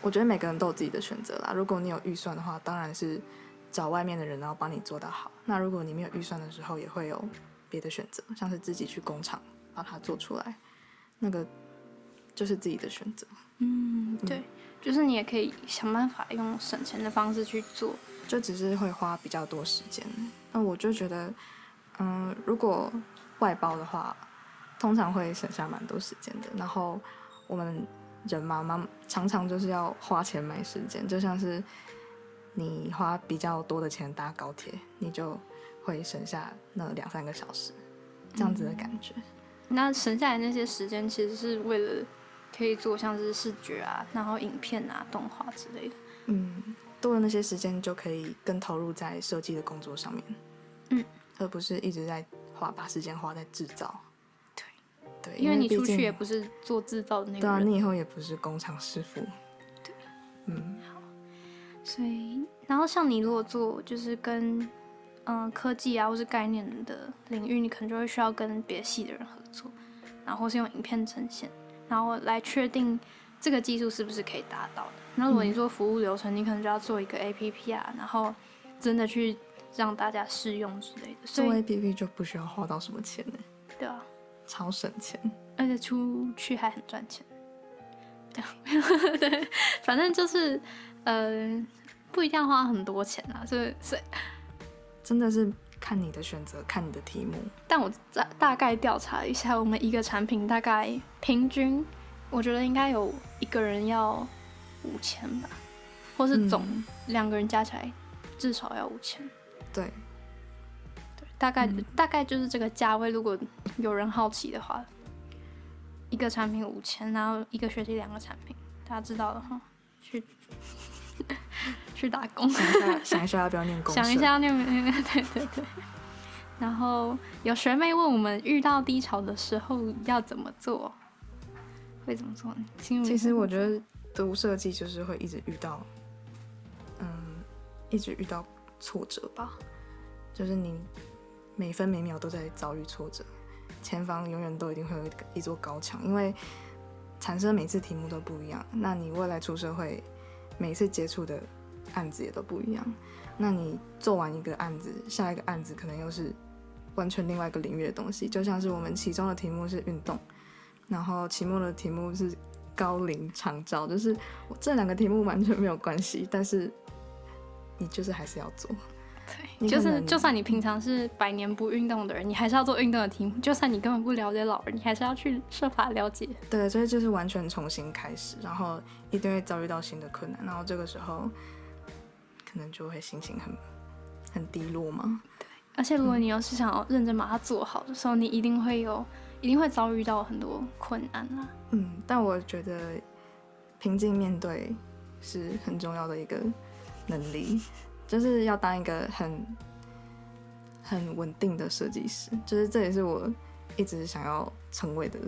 我觉得每个人都有自己的选择啦。如果你有预算的话，当然是找外面的人，然后帮你做到好。那如果你没有预算的时候，也会有别的选择，像是自己去工厂把它做出来，那个就是自己的选择。嗯，对，就是你也可以想办法用省钱的方式去做。就只是会花比较多时间。那我就觉得，嗯，如果外包的话，通常会省下蛮多时间的。然后我们人嘛，嘛常常就是要花钱买时间，就像是你花比较多的钱搭高铁，你就会省下那两三个小时，这样子的感觉。那省下来那些时间，其实是为了可以做像是视觉啊，然后影片啊、动画之类的。嗯，多了那些时间就可以更投入在设计的工作上面，嗯，而不是一直在花把时间花在制造。对，对，因为你出去也不是做制造的那对啊，你以后也不是工厂师傅。对，嗯，好所以然后像你如果做就是跟嗯、呃科技啊或是概念的领域，你可能就会需要跟别系的人合作，然后或是用影片呈现，然后来确定这个技术是不是可以达到的。那如果你做服务流程，你可能就要做一个 APP 啊，然后真的去让大家试用之类的。所做以 A P P 就不需要花到什么钱呢，对啊，超省钱。而且出去还很赚钱。对 反正就是呃，不一定要花很多钱啊，就是是，真的是看你的选择，看你的题目。但我大大概调查了一下，我们一个产品大概平均，我觉得应该有一个人要五千吧，或是总嗯两个人加起来至少要五千。对，对，大概、嗯大概就是这个价位。如果有人好奇的话，一个产品五千，然后一个学期两个产品，大家知道的话，去 去打工，想一下，想一下要不要念公？想一下要念，对对对。然后有学妹问我们，遇到低潮的时候要怎么做？会怎么做呢？其实我，觉得读设计就是会一直遇到，嗯，一直遇到挫折吧，就是你每分每秒都在遭遇挫折，前方永远都一定会有一一座高墙，因为产生每次题目都不一样，那你未来出社会，每次接触的案子也都不一样，那你做完一个案子，下一个案子可能又是完全另外一个领域的东西，就像是我们其中的题目是运动。然后期末的题目是高龄长照，就是这两个题目完全没有关系，但是你就是还是要做。对，就是就算你平常是百年不运动的人，你还是要做运动的题目；就算你根本不了解老人，你还是要去设法了解。对，所以就是完全重新开始，然后一定会遭遇到新的困难，然后这个时候可能就会心情很很低落嘛。对而且如果你要是想要认真把它做好的时候，你一定会有，一定会遭遇到很多困难啊。嗯，但我觉得平静面对是很重要的一个能力，就是要当一个很很稳定的设计师，就是这也是我一直想要成为的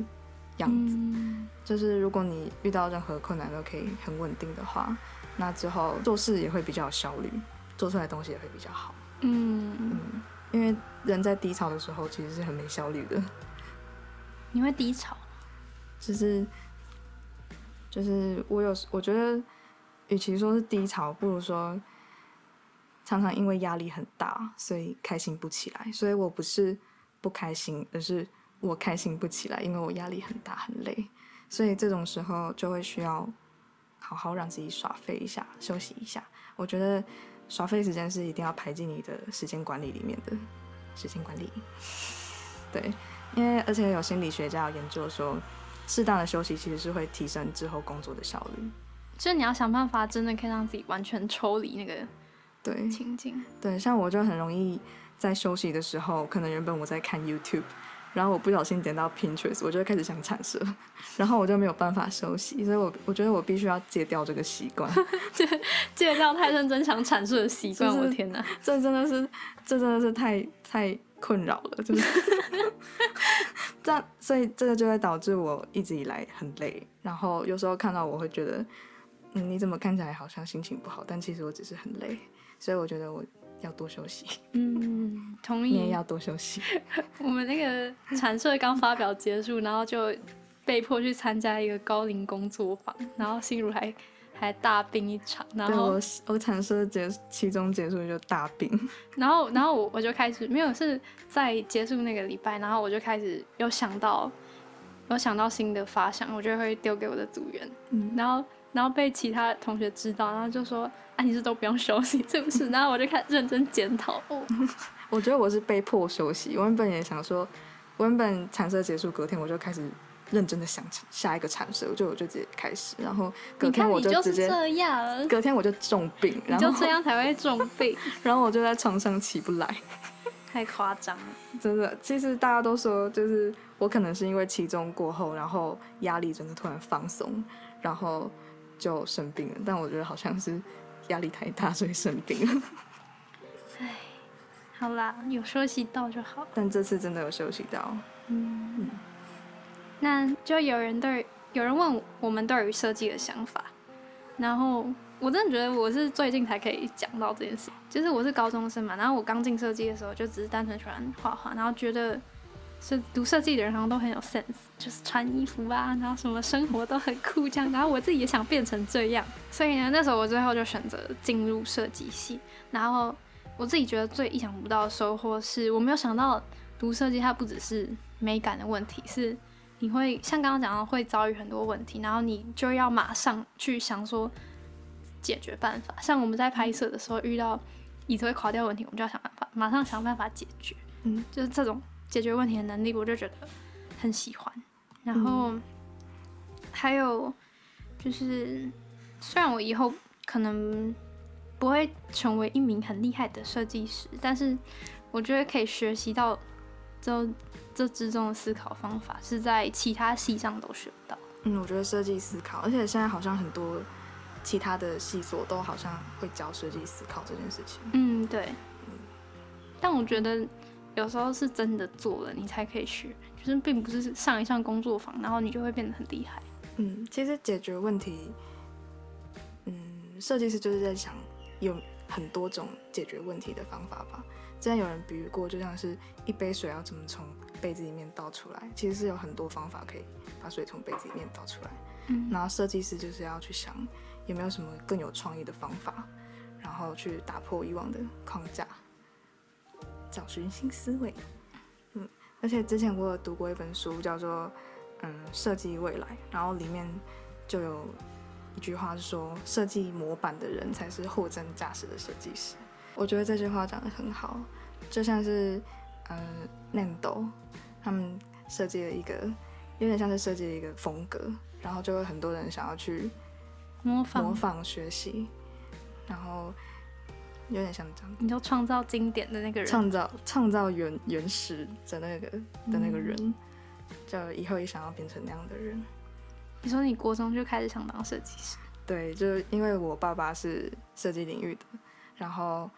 样子。嗯就是如果你遇到任何困难都可以很稳定的话，那之后做事也会比较有效率，做出来的东西也会比较好。嗯，嗯，因为人在低潮的时候其实是很没效率的。你会低潮，就是就是我有我觉得，与其说是低潮，不如说常常因为压力很大，所以开心不起来。所以我不是不开心，而是我开心不起来，因为我压力很大很累。所以这种时候就会需要好好让自己耍废一下，休息一下。我觉得耍废时间是一定要排进你的时间管理里面的时间管理。对，因为而且有心理学家有研究说，适当的休息其实是会提升之后工作的效率。就是你要想办法，真的可以让自己完全抽离那个对情景。对，像我就很容易在休息的时候，可能原本我在看 YouTube，然后我不小心点到 Pinterest，我就会开始想产生，然后我就没有办法休息，所以我我觉得我必须要戒掉这个习惯。戒掉太认真想阐述的习惯，就是我天哪！这真的是，这真的是太太困扰了，就是 这样，所以这个就会导致我一直以来很累，然后有时候看到我会觉得，嗯，你怎么看起来好像心情不好，但其实我只是很累，所以我觉得我要多休息，嗯，同意。你也要多休息。我们那个产社刚发表结束，然后就被迫去参加一个高龄工作坊，然后心如还还大病一场，然后对我我产社结期中结束就大病，然后，然后我我就开始没有是在结束那个礼拜，然后我就开始有想到，有想到新的发想，我就会丢给我的组员，嗯然后然后被其他同学知道，然后就说啊你是都不用休息是不是？然后我就开始认真检讨，哦，我觉得我是被迫休息，我原本也想说，我原本产社结束隔天我就开始认真的想下一个产设，就我就直接开始，然后隔你天看你就直接，这样，隔天我就重病，你然后就这样才会重病，然后我就在床上起不来。太夸张了。真的，其实大家都说，就是我可能是因为期中过后，然后压力真的突然放松，然后就生病了。但我觉得好像是压力太大，所以生病了。好啦，有休息到就好。但这次真的有休息到，嗯，那就有人对有人问我们对于设计的想法，然后我真的觉得我是最近才可以讲到这件事，就是我是高中生嘛，然后我刚进设计的时候就只是单纯喜欢画画，然后觉得是读设计的人好像都很有 sense，就是穿衣服啊，然后什么生活都很酷这样，然后我自己也想变成这样，所以呢，那时候我最后就选择进入设计系，然后我自己觉得最意想不到的收获是我没有想到读设计它不只是美感的问题，是你会像刚刚讲的会遭遇很多问题，然后你就要马上去想说解决办法。像我们在拍摄的时候遇到椅子会垮掉的问题，我们就要想办法，马上想办法解决。嗯，就是这种解决问题的能力，我就觉得很喜欢。然后还有就是，虽然我以后可能不会成为一名很厉害的设计师，但是我觉得可以学习到这这之中的思考方法，是在其他系上都学不到。嗯，我觉得设计思考，而且现在好像很多其他的系所都好像会教设计思考这件事情。嗯，对。但我觉得有时候是真的做了，你才可以学，就是并不是上一上工作坊，然后你就会变得很厉害。嗯，其实解决问题，嗯，设计师就是在想有很多种解决问题的方法吧。之前有人比喻过，就像是一杯水要怎么从杯子里面倒出来，其实是有很多方法可以把水从杯子里面倒出来。嗯然后设计师就是要去想有没有什么更有创意的方法，然后去打破以往的框架，找寻新思维。嗯，而且之前我有读过一本书，叫做嗯设计未来，然后里面就有一句话是说，设计模板的人才是货真价实的设计师。我觉得这句话讲得很好，就像是嗯 Nando 他们设计了一个有点像是设计了一个风格，然后就会很多人想要去模仿，模仿学习，然后有点像这样。你就创造经典的那个人。创造创造原原始的那个的那个人，嗯就以后也想要变成那样的人。你说你国中就开始想当设计师，对，就因为我爸爸是设计领域的，然后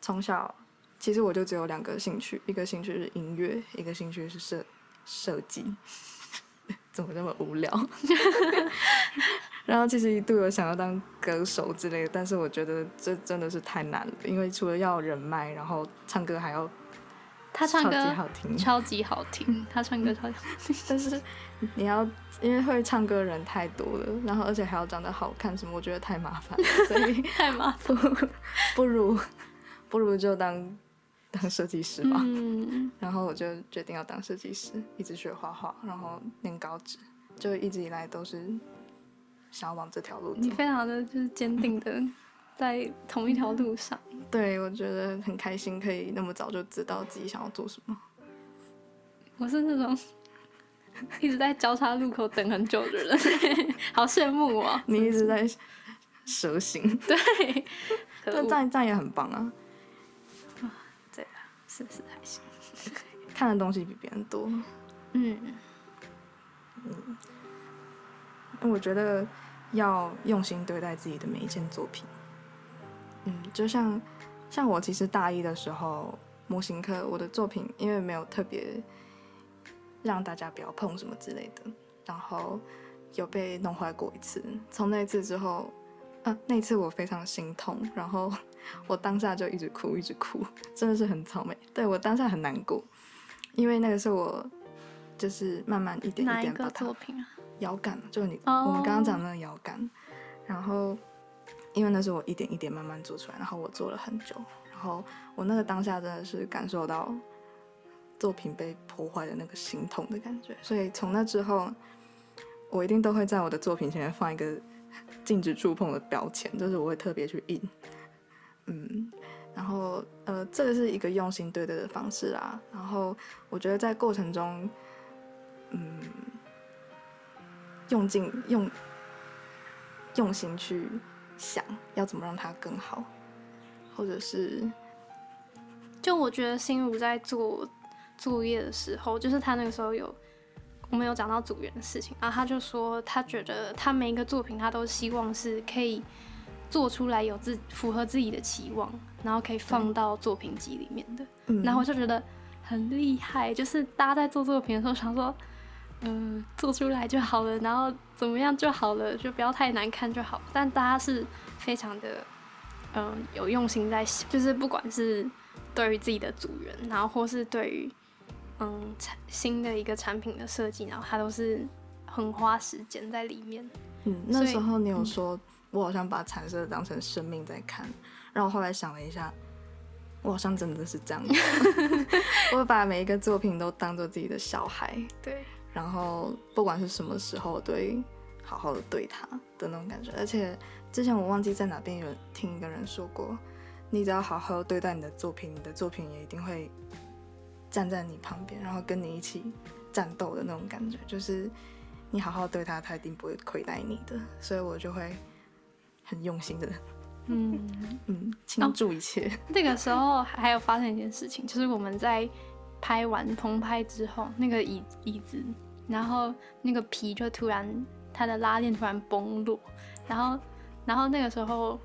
从小其实我就只有两个兴趣，一个兴趣是音乐，一个兴趣是设设计。怎么这么无聊？然后其实一度有想要当歌手之类的，但是我觉得这真的是太难了，因为除了要人脉，然后唱歌还要他唱歌超级好听，超级好听，他唱歌超级好听。但是你要因为会唱歌的人太多了，然后而且还要长得好看什么，我觉得太麻烦了，所以 太麻烦。不不如不如就当当设计师吧。嗯，然后我就决定要当设计师，一直学画画，然后念高职，就一直以来都是想要往这条路走。你非常的就是坚定的 在同一条路上。对，我觉得很开心，可以那么早就知道自己想要做什么。我是那种一直在交叉路口等很久的人，好羡慕哦。你一直在蛇行，对，可但恶这样这样也很棒啊，对啊，是是还行。看的东西比别人多。嗯，因为我觉得要用心对待自己的每一件作品。嗯，就像像我其实大一的时候模型课，我的作品因为没有特别让大家不要碰什么之类的，然后有被弄坏过一次。从那次之后，啊，那次我非常心痛，然后 我当下就一直哭，一直哭，真的是很草莓。对我当下很难过，因为那个是我就是慢慢一点一点把它作品啊？摇杆，就是你、哦我们刚刚讲的那个摇杆，然后因为那是我一点一点慢慢做出来，然后我做了很久，然后我那个当下真的是感受到作品被破坏的那个心痛的感觉，所以从那之后，我一定都会在我的作品前面放一个禁止触碰的标签，就是我会特别去印，嗯。然后，呃，这个是一个用心对待的方式啊。然后，我觉得在过程中，嗯，用尽用用心去想要怎么让它更好，或者是就我觉得心如在做作业的时候，就是他那个时候有我们有讲到组员的事情，然后他就说他觉得他每一个作品他都希望是可以做出来有自符合自己的期望，然后可以放到作品集里面的。嗯，然后我就觉得很厉害，就是大家在做作品的时候想说，嗯、做出来就好了，然后怎么样就好了，就不要太难看就好。但大家是非常的，嗯、有用心在想，就是不管是对于自己的组员，然后或是对于嗯产新的一个产品的设计，然后他都是很花时间在里面。嗯，那时候你有嗯说，我好像把产色当成生命在看，然后后来想了一下，我好像真的是这样子，我把每一个作品都当做自己的小孩，对，然后不管是什么时候，对好好的对他的那种感觉。而且之前我忘记在哪边有听一个人说过，你只要好好对待你的作品，你的作品也一定会站在你旁边，然后跟你一起战斗的那种感觉。就是你好好对他，他一定不会亏待你的。所以我就会很用心的，嗯。嗯，倾注一切。那个时候还有发生一件事情，就是我们在拍完棚拍之后，那个椅椅子，然后那个皮就突然它的拉链突然崩落，然后然后那个时候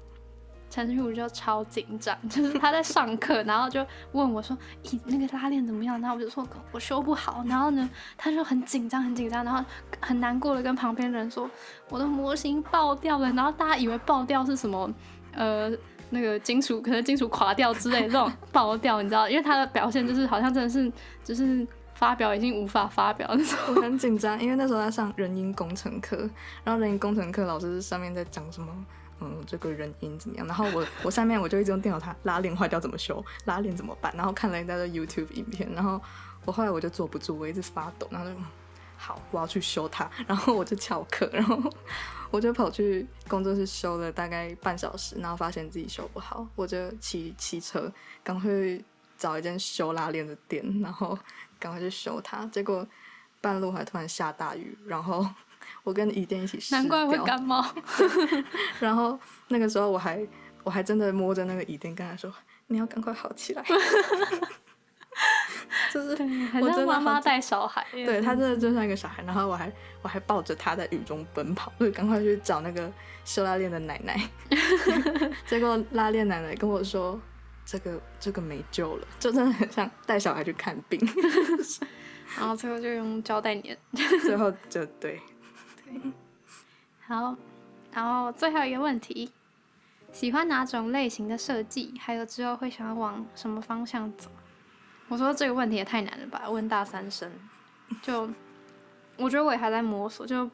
陈旭武就超紧张，就是他在上课，然后就问我说：“咦，那个拉链怎么样？”然后我就说：“我修不好。”然后呢，他就很紧张，很紧张，然后很难过的跟旁边人说：“我的模型爆掉了。”然后大家以为爆掉是什么？呃，那个金属可能金属垮掉之类的这种爆掉，你知道，因为他的表现就是好像真的是就是发表已经无法发表那种。我很紧张，因为那时候在上人因工程课，然后人因工程课老师上面在讲什么，嗯，这个人音怎么样，然后我我上面我就一直用电脑它拉链坏掉怎么修，拉链怎么办，然后看了一大堆 YouTube 影片，然后我后来我就坐不住，我一直发抖，然后就好，我要去修它，然后我就翘课，然后我就跑去工作室修了大概半小时，然后发现自己修不好，我就骑骑车赶快去找一间修拉链的店，然后赶快去修它，结果半路还突然下大雨，然后 我跟雨店一起湿难怪会感冒。然后那个时候我还我还真的摸着那个椅垫跟他说：“你要赶快好起来。” 就是，很我像妈妈带小孩。对他真的就像一个小孩，然后我还我还抱着他在雨中奔跑，就赶快去找那个修拉链的奶奶。结果拉链奶奶跟我说：“这个这个没救了。”就真的很像带小孩去看病。然后最后就用胶带粘。最后就对对，好，然后最后一个问题，喜欢哪种类型的设计？还有之后会想要往什么方向走？我说这个问题也太难了吧，问大三生，就我觉得我也还在摸索，就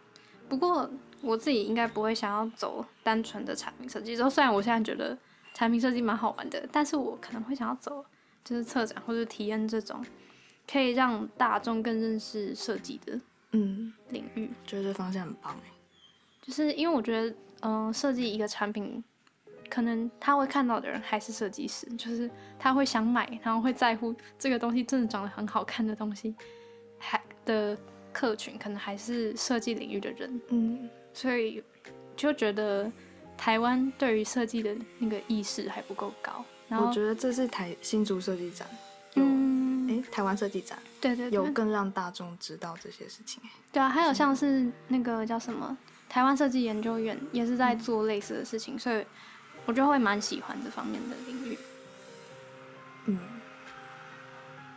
不过我自己应该不会想要走单纯的产品设计。就虽然我现在觉得产品设计蛮好玩的，但是我可能会想要走就是策展或者体验这种可以让大众更认识设计的嗯，领域。觉得这方向很棒哎。就是因为我觉得，嗯、设计一个产品，可能他会看到的人还是设计师，就是他会想买，然后会在乎这个东西真的长得很好看的东西，还的客群可能还是设计领域的人，嗯，所以就觉得台湾对于设计的那个意识还不够高。然后我，觉得这是台新竹设计展有嗯，哎、台湾设计展对对对，有更让大众知道这些事情哎。对啊，还有像是那个叫什么台湾设计研究院也是在做类似的事情，所以我就会蛮喜欢这方面的领域。嗯，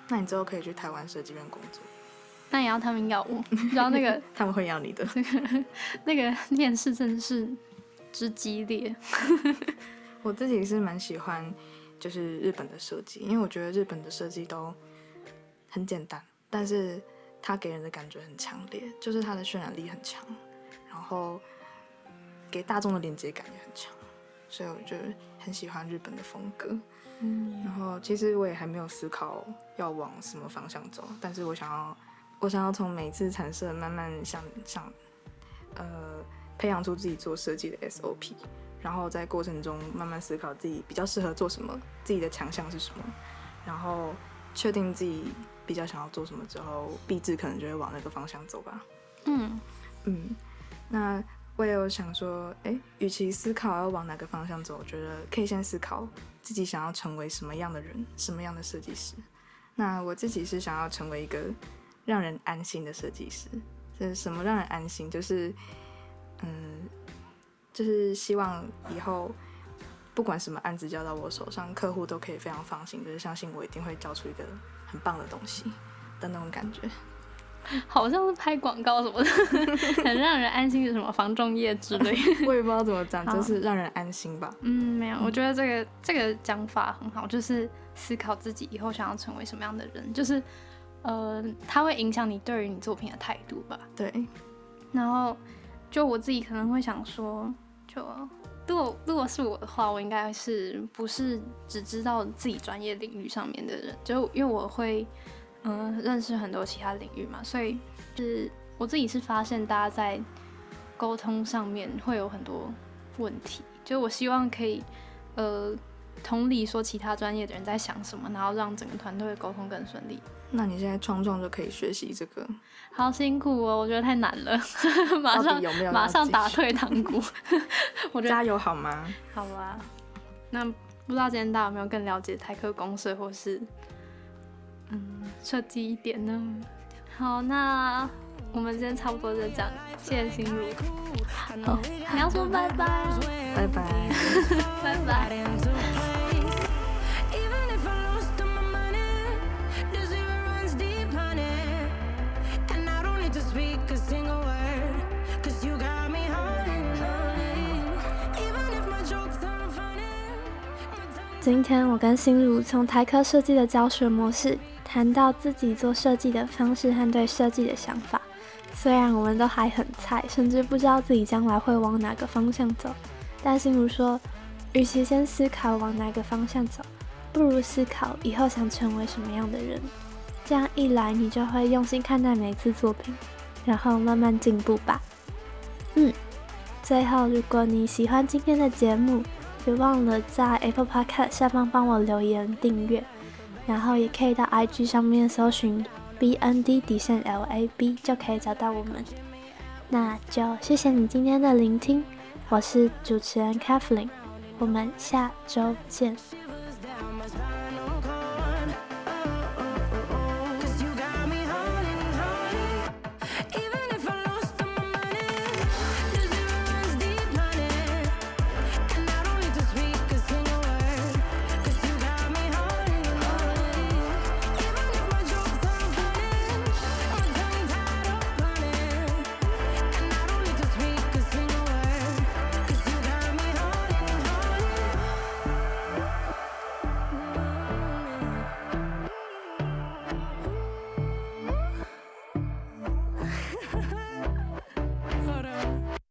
那你之后可以去台湾设计院工作，那也要他们要我，然后那个 他们会要你的。那个面试真的是之激烈。我自己是蛮喜欢，就是日本的设计，因为我觉得日本的设计都很简单，但是它给人的感觉很强烈，就是它的渲染力很强，然后给大众的连接感也很强，所以我就很喜欢日本的风格。嗯，然后其实我也还没有思考要往什么方向走，但是我想要，我想要从每次产设慢慢想想，呃，培养出自己做设计的 SOP，然后在过程中慢慢思考自己比较适合做什么，自己的强项是什么，然后确定自己比较想要做什么之后，毕志可能就会往那个方向走吧。嗯，嗯，那我也有想说，诶，与其思考要往哪个方向走，我觉得可以先思考自己想要成为什么样的人，什么样的设计师。那我自己是想要成为一个让人安心的设计师。这是什么让人安心？就是，嗯，就是希望以后不管什么案子交到我手上，客户都可以非常放心，就是相信我一定会交出一个很棒的东西的那种感觉。好像是拍广告什么的，很让人安心的什么防重液之类。我也不知道怎么讲，就是让人安心吧。嗯，没有，我觉得这个这个讲法很好，就是思考自己以后想要成为什么样的人，就是呃，它会影响你对于你作品的态度吧。对，然后就我自己可能会想说，就如果如果是我的话，我应该是不是只知道自己专业领域上面的人，就因为我会嗯、呃认识很多其他领域嘛，所以是我自己是发现大家在沟通上面会有很多问题，就我希望可以呃同理说其他专业的人在想什么，然后让整个团队的沟通更顺利。那你现在创创就可以学习这个，好辛苦哦，我觉得太难了，马上有没有马上打退堂鼓。我觉得加油好吗？好吧，那不知道今天大家有没有更了解台科公社或是嗯设计一点呢？好，那我们今天差不多就这样，谢谢心如。好，你要说拜拜，拜拜。拜拜。今天我跟心如从台科设计的教学模式谈到自己做设计的方式和对设计的想法。虽然我们都还很菜，甚至不知道自己将来会往哪个方向走，但心如说，与其先思考往哪个方向走，不如思考以后想成为什么样的人。这样一来，你就会用心看待每次作品，然后慢慢进步吧。嗯，最后，如果你喜欢今天的节目，别忘了在 Apple Podcast 下方帮我留言订阅，然后也可以到 IG 上面搜寻 BND 底线 LAB 就可以找到我们。那就谢谢你今天的聆听，我是主持人 Kathleen，我们下周见。